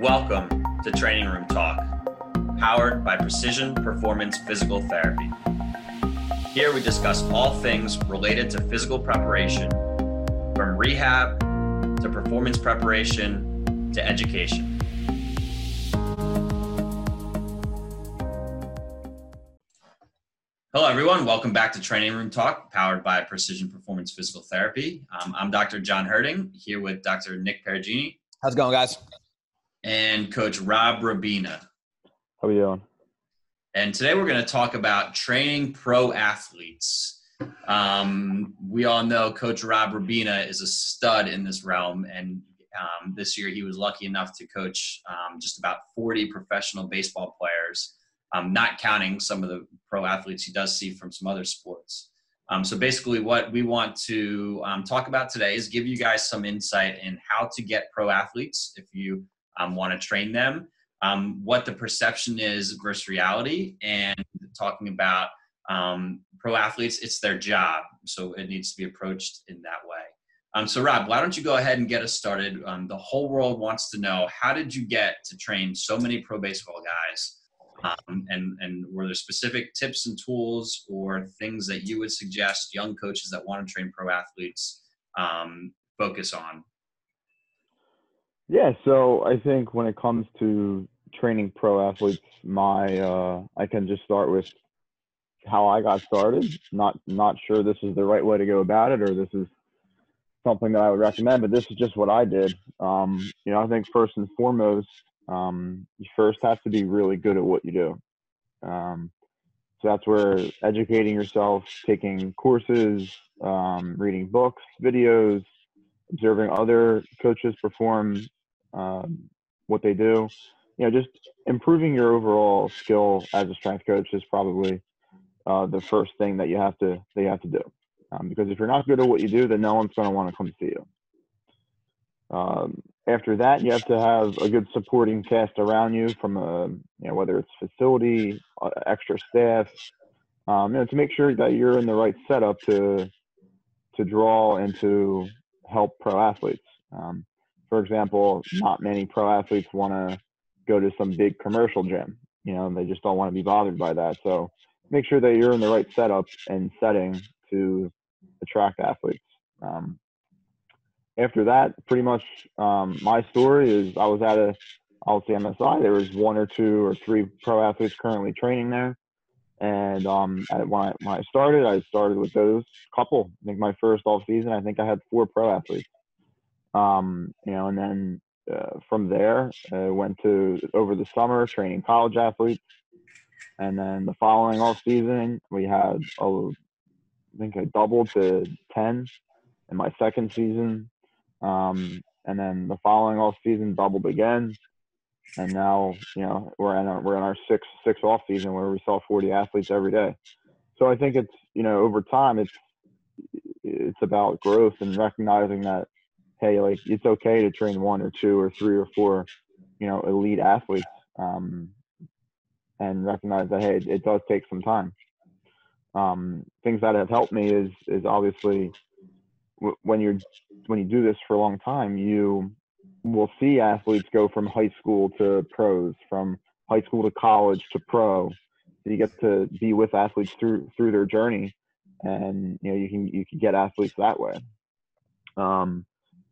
Welcome to Training Room Talk, powered by Precision Performance Physical Therapy. Here we discuss all things related to physical preparation, from rehab to performance preparation to education. Hello, everyone. Welcome back to Training Room Talk, powered by Precision Performance Physical Therapy. Um, I'm Dr. John Herding, here with Dr. Nick Perugini. How's it going, guys? And Coach Rob Rabina. How are you doing? And today we're going to talk about training pro athletes. Um, we all know Coach Rob Rabina is a stud in this realm, and um, this year he was lucky enough to coach um, just about 40 professional baseball players, um, not counting some of the pro athletes he does see from some other sports. Um, so basically, what we want to um, talk about today is give you guys some insight in how to get pro athletes. If you um, want to train them, um, what the perception is versus reality, and talking about um, pro athletes, it's their job, so it needs to be approached in that way. Um, so, Rob, why don't you go ahead and get us started? Um, the whole world wants to know how did you get to train so many pro baseball guys? Um, and and were there specific tips and tools or things that you would suggest young coaches that want to train pro athletes focus on yeah, so I think when it comes to training pro athletes, my uh, I can just start with how I got started. Not not sure this is the right way to go about it, or this is something that I would recommend, but this is just what I did. Um, you know, I think first and foremost, um, you first have to be really good at what you do. Um, so that's where educating yourself, taking courses, um, reading books, videos, observing other coaches perform um, what they do. You know, just improving your overall skill as a strength coach is probably uh, the first thing that you have to you have to do. Um, because if you're not good at what you do, then no one's going to want to come see you. Um, after that, you have to have a good supporting cast around you from a you know whether it's facility, uh, extra staff, um, you know, to make sure that you're in the right setup to to draw and to help pro athletes. Um, for example, not many pro athletes want to go to some big commercial gym. You know, they just don't want to be bothered by that. So make sure that you're in the right setup and setting to attract athletes. Um, after that, pretty much um, my story is I was at a I'll say MSI. There was one or two or three pro athletes currently training there. And um, when, I, when I started, I started with those couple. I think my first off season, I think I had four pro athletes. Um, you know, and then uh, from there, I went to over the summer training college athletes, and then the following off season we had a, I think I doubled to ten in my second season, um, and then the following off season doubled again, and now you know we're in our, we're in our sixth sixth off season where we saw 40 athletes every day. So I think it's you know over time it's it's about growth and recognizing that hey, like it's okay to train one or two or three or four, you know, elite athletes, um, and recognize that hey, it, does take some time. Um, things that have helped me is is obviously when you're when you do this for a long time, you will see athletes go from high school to pros, from high school to college to pro. So you get to be with athletes through through their journey, and you know you can you can get athletes that way. Um,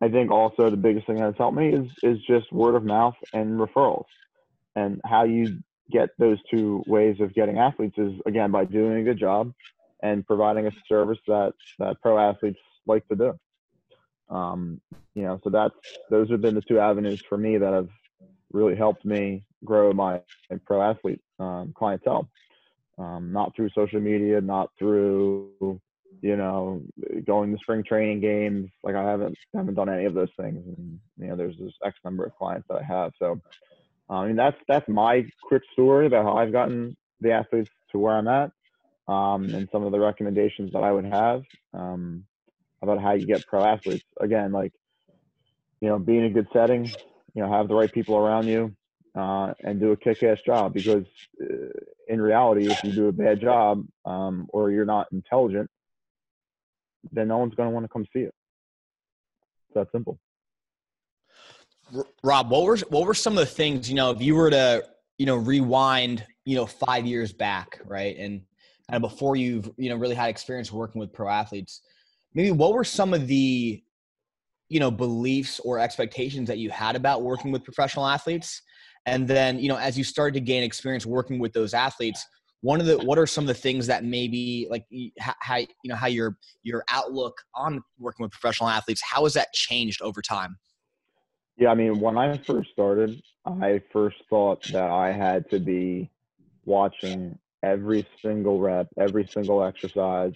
I think also the biggest thing that's helped me is is just word of mouth and referrals, and how you get those two ways of getting athletes is again by doing a good job and providing a service that that pro athletes like to do. Um, you know, so that's those have been the two avenues for me that have really helped me grow my, my pro athlete um, clientele. Um, not through social media, not through you know, going to spring training games. Like I haven't haven't done any of those things, and you know, there's this X number of clients that I have. So, I mean, that's that's my quick story about how I've gotten the athletes to where I'm at, um, and some of the recommendations that I would have um, about how you get pro athletes. Again, like you know, be in a good setting, you know, have the right people around you, uh, and do a kick-ass job. Because uh, in reality, if you do a bad job um, or you're not intelligent, then no one's going to want to come see it. It's that simple. Rob, what were what were some of the things you know if you were to you know rewind you know five years back, right, and and before you've you know really had experience working with pro athletes, maybe what were some of the you know beliefs or expectations that you had about working with professional athletes, and then you know as you started to gain experience working with those athletes, one of the what are some of the things that maybe like how you know how your your outlook on working with professional athletes how has that changed over time? Yeah i mean when i first started i first thought that i had to be watching every single rep every single exercise.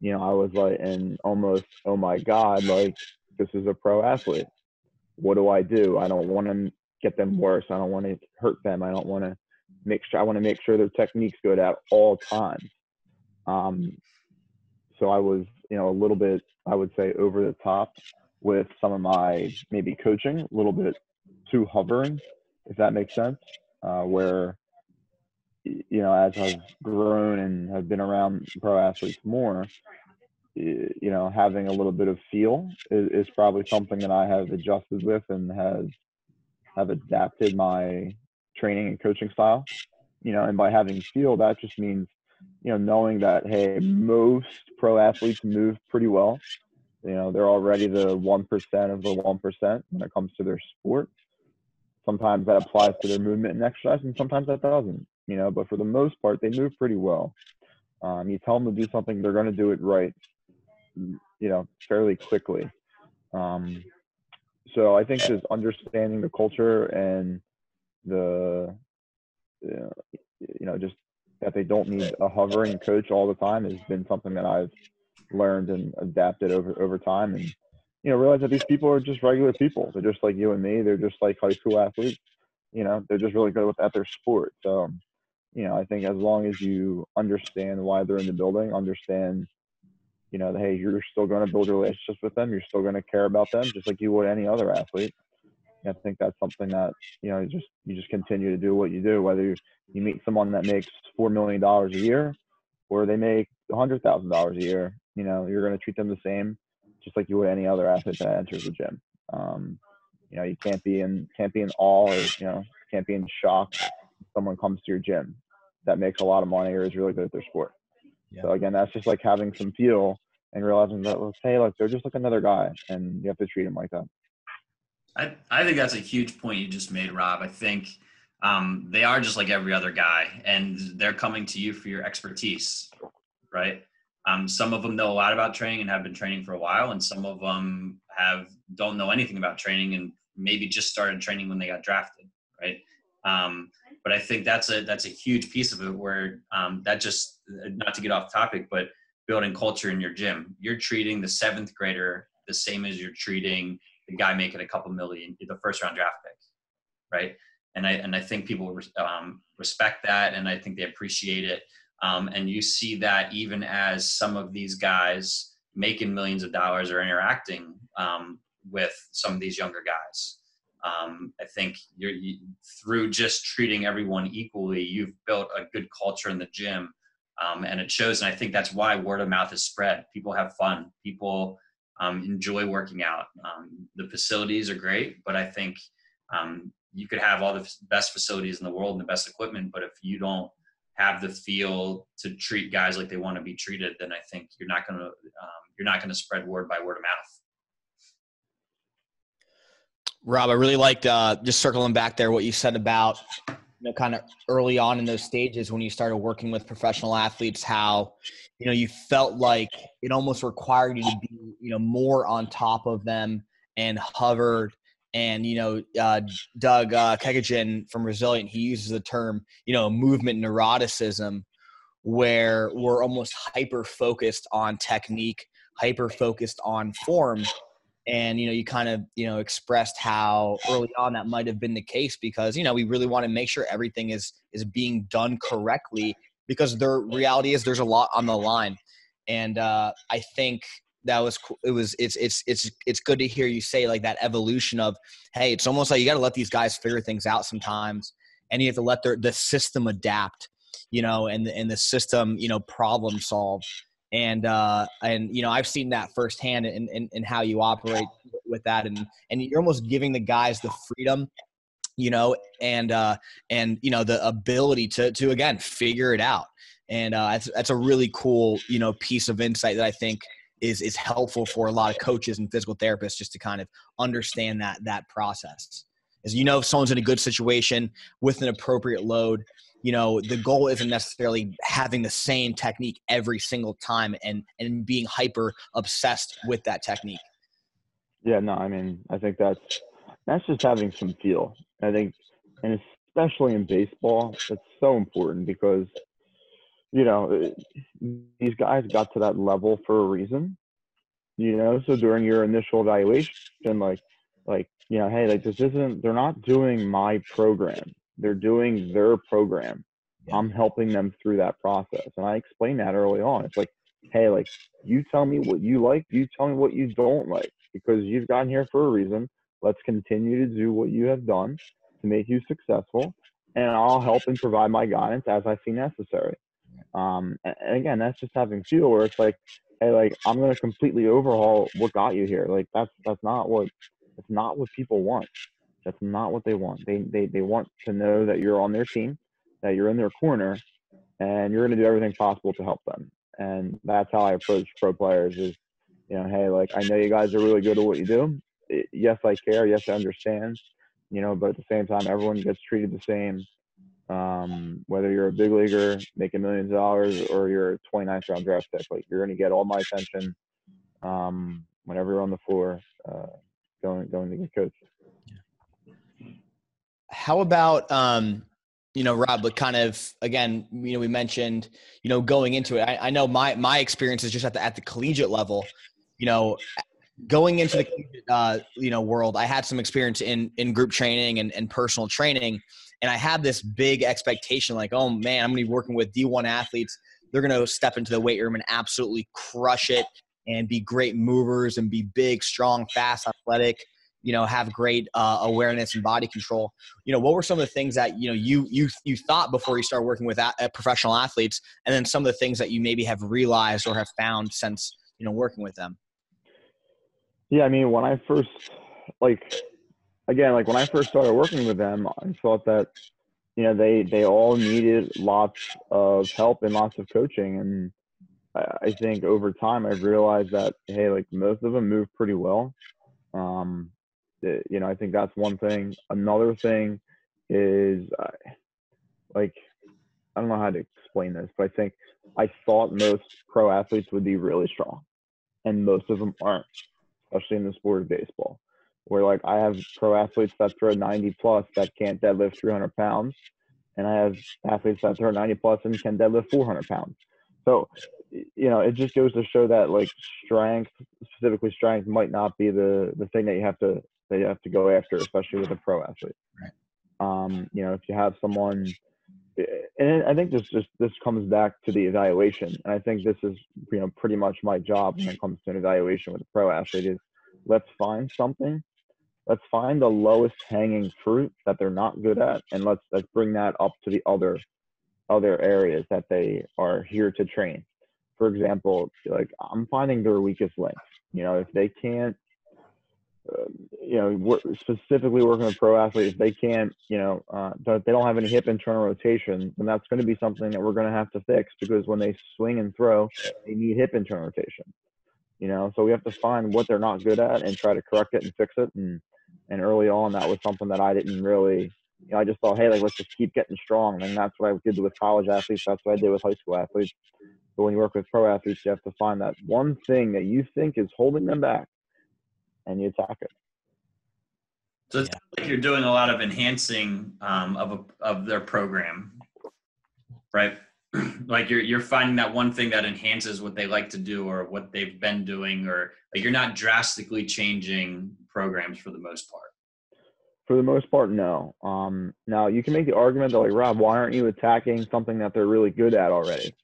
You know i was like and almost oh my god like this is a pro athlete. What do i do? I don't want to get them worse. I don't want to hurt them. I don't want to make sure I want to make sure their technique's good at all times. Um, so I was, you know, a little bit, I would say, over the top with some of my maybe coaching, a little bit too hovering, if that makes sense. Uh, where, you know, as I've grown and have been around pro athletes more, you know, having a little bit of feel is, is probably something that I have adjusted with and has have adapted my training and coaching style. You know, and by having feel, that just means, you know, knowing that hey, most pro athletes move pretty well. You know, they're already the one percent of the one percent when it comes to their sport. Sometimes that applies to their movement and exercise, and sometimes that doesn't. You know, but for the most part, they move pretty well. Um, you tell them to do something, they're going to do it right. You know, fairly quickly. Um, so I think just understanding the culture and the you know just that they don't need a hovering coach all the time has been something that I've learned and adapted over over time and you know realize that these people are just regular people. They're just like you and me. They're just like high school athletes. You know they're just really good at their sport. So you know I think as long as you understand why they're in the building understand you know hey you're still going to build relationships with them. You're still going to care about them just like you would any other athlete I think that's something that you know you just you just continue to do what you do, whether you, you meet someone that makes four million dollars a year or they make a hundred thousand dollars a year. You know, you're going to treat them the same, just like you would any other athlete that enters the gym. Um, you know, you can't be in can't be in awe or you know can't be in shock. someone comes to your gym that makes a lot of money or is really good at their sport. Yeah. So again, that's just like having some feel and realizing that let's say like they're just like another guy, and you have to treat them like that. I, I think that's a huge point you just made, Rob. I think um, they are just like every other guy, and they're coming to you for your expertise, right? Um, some of them know a lot about training and have been training for a while, and some of them have don't know anything about training and maybe just started training when they got drafted, right? Um, but I think that's a that's a huge piece of it where um, that just not to get off topic, but building culture in your gym. You're treating the seventh grader the same as you're treating the guy making a couple million, the first round draft pick, right? And I and I think people um, respect that, and I think they appreciate it. Um, and you see that even as some of these guys making millions of dollars are interacting um, with some of these younger guys. Um, I think you're you, through just treating everyone equally, you've built a good culture in the gym, um, and it shows. And I think that's why word of mouth is spread. People have fun. People um, enjoy working out. Um, the facilities are great, but I think um, you could have all the best facilities in the world and the best equipment, but if you don't have the feel to treat guys like they want to be treated, then I think you're not going to um, you're not going to spread word by word of mouth. Rob, I really liked uh, just circling back there what you said about you know, kind of early on in those stages when you started working with professional athletes, how, you know, you felt like it almost required you to be, you know, more on top of them and hovered. And, you know, uh, Doug uh, from Resilient, he uses the term, you know, movement neuroticism, where we're almost hyper focused on technique, hyper focused on form and you know you kind of you know expressed how early on that might have been the case because you know we really want to make sure everything is is being done correctly because the reality is there's a lot on the line. And uh, i think that was it was it's it's it's it's good to hear you say like that evolution of hey it's almost like you got to let these guys figure things out sometimes and you have to let their the system adapt you know and and the system you know problem solve and uh, and you know I've seen that firsthand in, in, in how you operate with that, and and you're almost giving the guys the freedom you know, and uh, and you know the ability to to again figure it out. And uh, that's that's a really cool you know piece of insight that I think is is helpful for a lot of coaches and physical therapists just to kind of understand that that process. As you know, if someone's in a good situation with an appropriate load, you know the goal isn't necessarily having the same technique every single time and and being hyper obsessed with that technique. Yeah, no, I mean, I think that's that's just having some feel. I think, and especially in baseball, it's so important because, you know, these guys got to that level for a reason. You know, so during your initial evaluation, like, like you know, hey, like this isn't. They're not doing my program. They're doing their program. I'm helping them through that process, and I explained that early on. It's like, hey, like you tell me what you like, you tell me what you don't like, because you've gotten here for a reason Let's continue to do what you have done to make you successful, and I'll help and provide my guidance as I see necessary. Um, and again, that's just having feel where it's like, hey, like I'm gonna completely overhaul what got you here. Like that's that's not what that's not what people want. That's not what they want. They they they want to know that you're on their team, that you're in their corner, and you're gonna do everything possible to help them. And that's how I approach pro players is, you know, hey, like I know you guys are really good at what you do yes, I care. Yes, I understand. You know, but at the same time, everyone gets treated the same. Um, whether you're a big leaguer making millions of dollars or you're a 29th round draft pick, like you're going to get all my attention um, whenever you're on the floor, uh, going going to get coached. How about um, you know, Rob, but kind of again, you know, we mentioned, you know, going into it. I, I know my my experience is just at the at the collegiate level. You know, going into the uh, you know world, I had some experience in in group training and, and personal training, and I had this big expectation, like, oh man, I'm to be working with D1 athletes. They're to step into the weight room and absolutely crush it and be great movers and be big, strong, fast, athletic. You know, have great uh, awareness and body control. You know, what were some of the things that you know you you you thought before you started working with a- uh, professional athletes, and then some of the things that you maybe have realized or have found since you know working with them? Yeah, I mean, when I first, like, again, like when I first started working with them, I thought that, you know, they they all needed lots of help and lots of coaching, and I, think over time I've realized that hey, like most of them move pretty well. Um, it, you know, I think that's one thing. Another thing is, uh, like, I don't know how to explain this, but I think I thought most pro athletes would be really strong, and most of them aren't especially in the sport of baseball, where like I have pro athletes that throw 90 plus that can't deadlift 300 pounds, and I have athletes that throw 90 plus and can deadlift 400 pounds. So, you know, it just goes to show that like strength, specifically strength, might not be the the thing that you have to that you have to go after, especially with a pro athlete. Right. Um, you know, if you have someone and I think this just this comes back to the evaluation. And I think this is you know pretty much my job when it comes to an evaluation with a pro athlete is let's find something, let's find the lowest hanging fruit that they're not good at, and let's let's bring that up to the other other areas that they are here to train. For example, like I'm finding their weakest link. You know, if they can't you know, specifically working with pro athletes, if they can't, you know, uh, they don't have any hip internal rotation, then that's going to be something that we're going to have to fix because when they swing and throw, they need hip internal rotation. You know, so we have to find what they're not good at and try to correct it and fix it. And and early on, that was something that I didn't really, you know, I just thought, hey, like let's just keep getting strong, and that's what I did with college athletes. That's what I did with high school athletes. But when you work with pro athletes, you have to find that one thing that you think is holding them back and you attack it. So it's yeah. like you're doing a lot of enhancing um, of a, of their program, right? like you're you're finding that one thing that enhances what they like to do or what they've been doing, or like you're not drastically changing programs for the most part. For the most part, no. Um, now you can make the argument that like Rob, why aren't you attacking something that they're really good at already?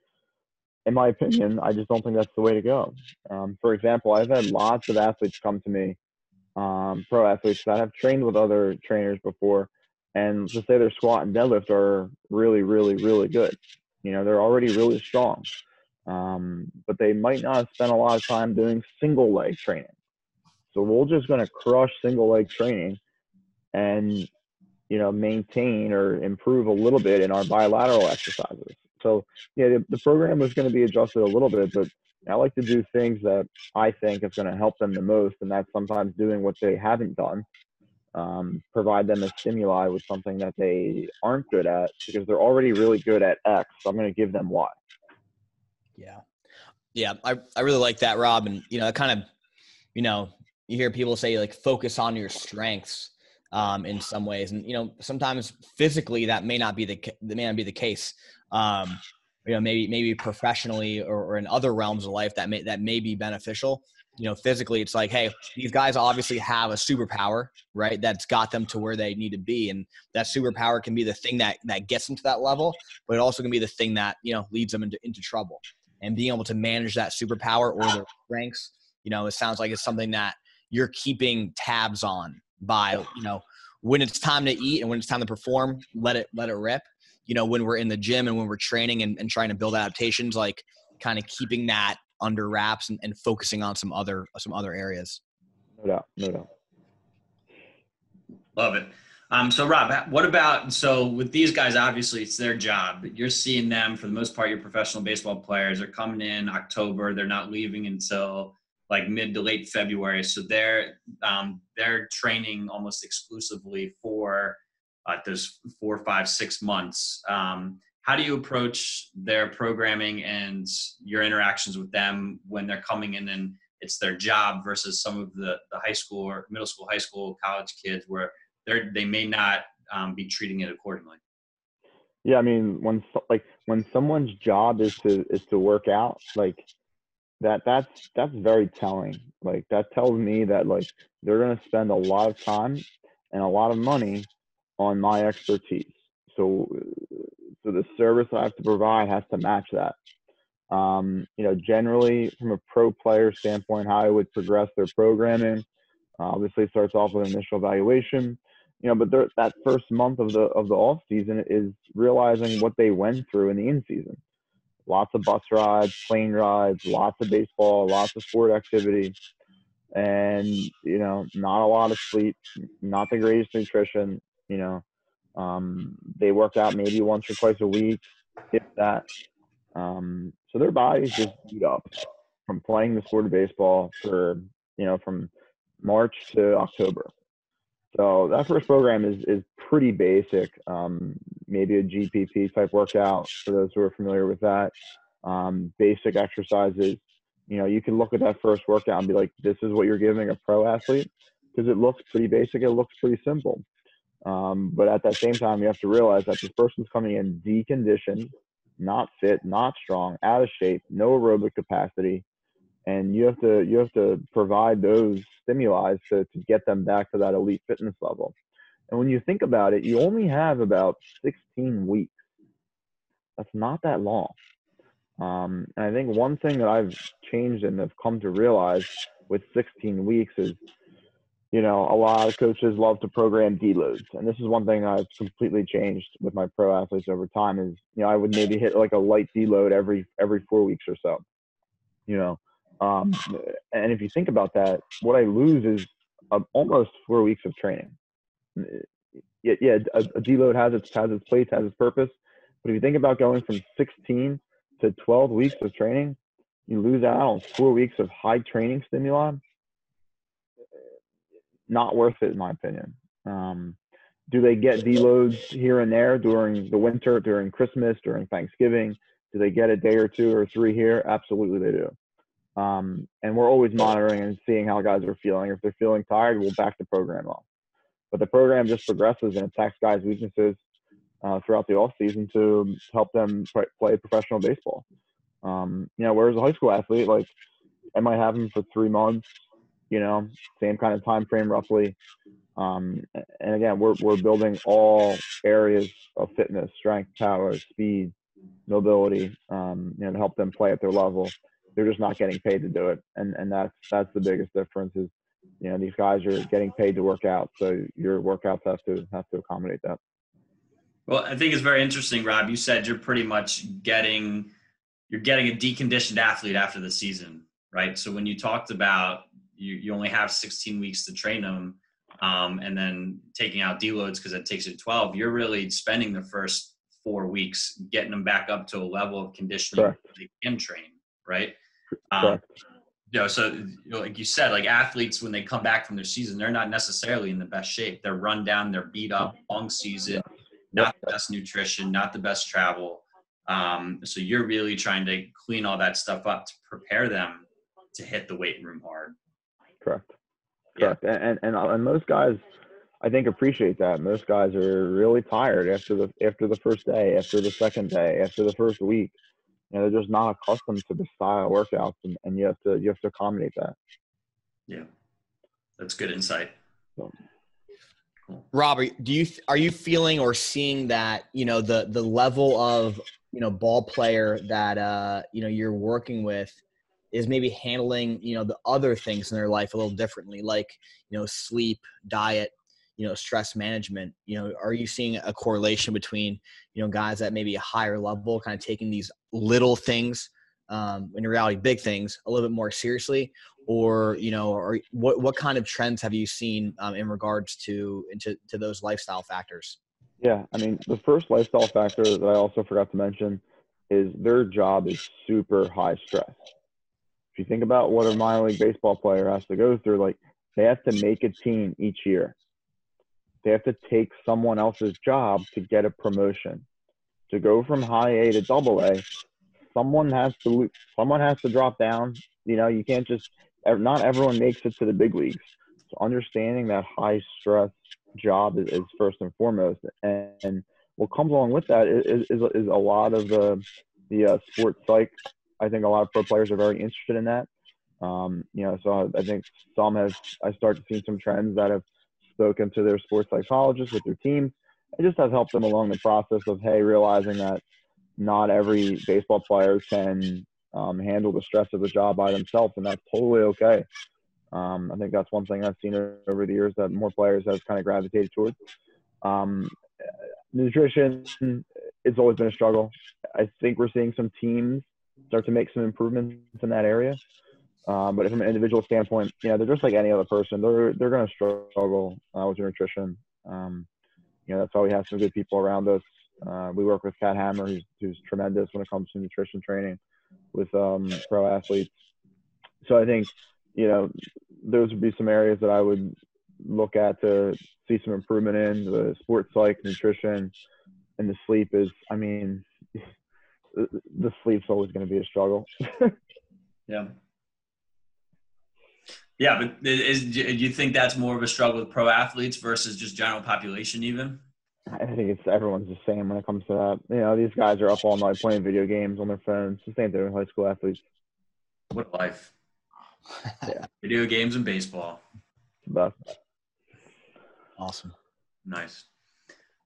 in my opinion, I just don't think that's the way to go. Um, for example, I've had lots of athletes come to me, um, pro athletes that have trained with other trainers before, and to say their squat and deadlift are really, really, really good. You know, they're already really strong, um, but they might not spend a lot of time doing single leg training. So we're just going to crush single leg training and, you know, maintain or improve a little bit in our bilateral exercises. So, yeah, the, the program was going to be adjusted a little bit, but I like to do things that I think is going to help them the most, and that's sometimes doing what they haven't done. Um, provide them a stimuli with something that they aren't good at because they're already really good at X. So I'm going to give them Y. Yeah. Yeah. I, I really like that, Rob. And, you know, it kind of, you know, you hear people say like focus on your strengths um, in some ways. And, you know, sometimes physically that may not be the, that may not be the case. Um, you know maybe maybe professionally or, or in other realms of life that may that may be beneficial you know physically it's like hey these guys obviously have a superpower right that's got them to where they need to be and that superpower can be the thing that that gets them to that level but it also can be the thing that you know leads them into, into trouble and being able to manage that superpower or their strengths you know it sounds like it's something that you're keeping tabs on by you know when it's time to eat and when it's time to perform let it let it rip you know, when we're in the gym and when we're training and, and trying to build adaptations, like kind of keeping that under wraps and, and focusing on some other some other areas. No doubt, no doubt. Love it. Um, so Rob, what about so with these guys? Obviously, it's their job. You're seeing them for the most part. Your professional baseball players They're coming in October. They're not leaving until like mid to late February. So they're um, they're training almost exclusively for uh, those four, five, six months. Um, how do you approach their programming and your interactions with them when they're coming in and it's their job versus some of the, the high school or middle school, high school, college kids where they're, they may not um, be treating it accordingly? Yeah, I mean, when like when someone's job is to is to work out, like that that's that's very telling. Like that tells me that like they're gonna spend a lot of time and a lot of money on my expertise. So, so the service I have to provide has to match that. Um, you know, generally from a pro player standpoint, how I would progress their programming, obviously starts off with initial evaluation. You know, but that first month of the of the off season is realizing what they went through in the in season. Lots of bus rides, plane rides, lots of baseball, lots of sport activity, and you know, not a lot of sleep, not the greatest nutrition, you know, um, they work out maybe once or twice a week, if that. Um, so their bodies just beat up from playing the sport of baseball for you know from March to October. So that first program is is pretty basic. Um, maybe a GPP type workout for those who are familiar with that. Um, basic exercises. You know, you can look at that first workout and be like, "This is what you're giving a pro athlete," because it looks pretty basic. It looks pretty simple. Um, but at that same time, you have to realize that this person's coming in deconditioned, not fit, not strong, out of shape, no aerobic capacity, and you have to you have to provide those stimuli to, to get them back to that elite fitness level. And when you think about it, you only have about 16 weeks. That's not that long. Um, and I think one thing that I've changed and have come to realize with 16 weeks is you know, a lot of coaches love to program deloads. And this is one thing I've completely changed with my pro athletes over time is, you know, I would maybe hit like a light deload every every four weeks or so. You know. Um, and if you think about that, what I lose is uh, almost four weeks of training. Yeah, yeah, a, a deload has its has its place, has its purpose. But if you think about going from 16 to 12 weeks of training, you lose out on four weeks of high training stimuli not worth it in my opinion. Um, do they get deloads here and there during the winter, during Christmas, during Thanksgiving? Do they get a day or two or three here? Absolutely, they do. Um, and we're always monitoring and seeing how guys are feeling. If they're feeling tired, we'll back the program off. But the program just progresses and attacks guys' weaknesses uh, throughout the off season to help them play professional baseball. Um, you know, whereas a high school athlete, like I might have him for three months, you know, same kind of time frame roughly. Um, and again, we're we're building all areas of fitness, strength, power, speed, mobility, um, you know, to help them play at their level. They're just not getting paid to do it, and and that's that's the biggest difference. Is you know these guys are getting paid to work out, so your workouts have to have to accommodate that. Well, I think it's very interesting, Rob. You said you're pretty much getting you're getting a deconditioned athlete after the season, right? So when you talked about you, you only have 16 weeks to train them um, and then taking out deloads because it takes you 12 you're really spending the first four weeks getting them back up to a level of conditioning Correct. they can train right um, you know, so you know, like you said, like athletes when they come back from their season, they're not necessarily in the best shape. They're run down, they're beat up, long season, not the best nutrition, not the best travel. Um, so you're really trying to clean all that stuff up to prepare them to hit the weight room hard. Correct. Yeah. Correct. And, and and and most guys, I think appreciate that. Most guys are really tired after the after the first day, after the second day, after the first week. You know, they're just not accustomed to the style of workouts, and, and you have to you have to accommodate that. Yeah, that's good insight. Robert, do you are you feeling or seeing that you know the the level of you know ball player that uh you know you're working with is maybe handling you know the other things in their life a little differently, like you know sleep, diet, you know stress management. You know, are you seeing a correlation between you know guys at maybe a higher level, kind of taking these little things, um, in reality big things, a little bit more seriously, or you know or what what kind of trends have you seen um, in regards to into to those lifestyle factors Yeah, I mean, the first lifestyle factor that I also forgot to mention is their job is super high stress. If you think about what a minor league baseball player has to go through, like they have to make a team each year. They have to take someone else's job to get a promotion. To go from high A to double A, someone has to someone has to drop down. You know, you can't just not everyone makes it to the big leagues. So understanding that high stress job is, is first and foremost, and, and what comes along with that is, is, is a lot of the the uh, sports psych. I think a lot of pro players are very interested in that. Um, you know, so I, I think some have. I start to see some trends that have spoken to their sports psychologists with their teams. It just has helped them along the process of hey, realizing that not every baseball player can um, handle the stress of the job by themselves, and that's totally okay. Um, I think that's one thing I've seen over the years that more players have kind of gravitated towards. Um, nutrition, it's always been a struggle. I think we're seeing some teams start to make some improvements in that area. Um, but from an individual standpoint, you know, they're just like any other person. They're they're going to struggle uh, with their nutrition. Um, you know, that's why we have some good people around us. Uh, we work with Cat Hammer, who's, who's tremendous when it comes to nutrition training with um, pro athletes. So I think, you know, those would be some areas that I would look at to see some improvement in the sports psych, nutrition, and the sleep is, I mean, the sleep's always going to be a struggle. Yeah. Yeah, but is, do you think that's more of a struggle with pro athletes versus just general population, even? I think it's everyone's the same when it comes to that. You know, these guys are up all night playing video games on their phones. The same thing with high school athletes. What life. Yeah. Video games and baseball. But awesome Nice.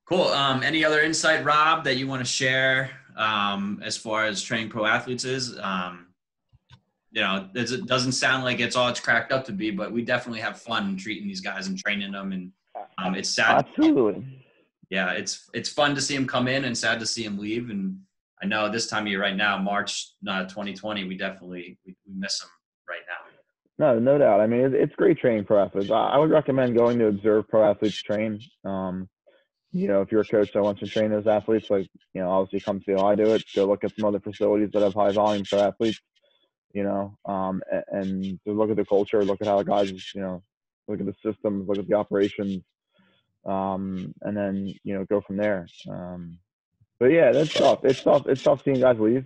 Cool. Um, any other insight, Rob, that you want to share um, as far as training pro athletes is? Um, you know, it doesn't sound like it's all it's cracked up to be, but we definitely have fun treating these guys and training them. And um, it's sad. absolutely. Yeah, it's it's fun to see them come in and sad to see them leave. And I know this time of year right now, March uh, 2020, we definitely we, we miss them right now. No, no doubt. I mean, it, it's great training pro athletes. I, I would recommend going to observe pro athletes train. Um, you know, if you're a coach that wants to train those athletes, like, you know, obviously come see how I do it. Go look at some other facilities that have high volume pro athletes, you know, um, and, and to look at the culture, look at how the guys, you know, look at the systems, look at the operations, um, and then, you know, go from there. Um, but yeah, that's tough. It's tough. It's tough seeing guys leave.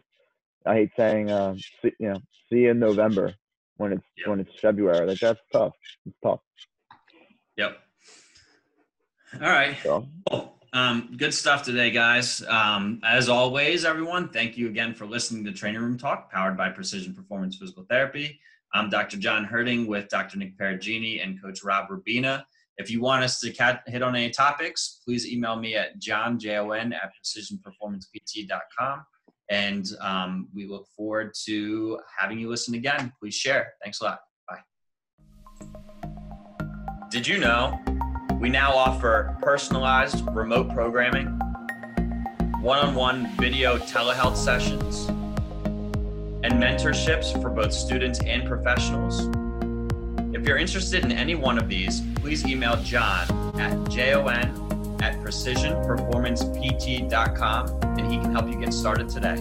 I hate saying, uh, see, you know, see you in November when it's Yeah. when it's February. Like that's tough. It's tough. Yep. All right. So Cool. Um, good stuff today, guys. Um, as always, everyone, thank you again for listening to Training Room Talk, powered by Precision Performance Physical Therapy. I'm Dr. John Herding with Dr. Nick Perugini and Coach Rob Rubina. If you want us to cat- hit on any topics, please email me at john, J-O-N, at precisionperformancept.com. And um, we look forward to having you listen again. Please share. Thanks a lot. Bye. Did you know we now offer personalized remote programming, one on one video telehealth sessions, and mentorships for both students and professionals? If you're interested in any one of these, please email John at jon at precisionperformancept.com and he can help you get started today.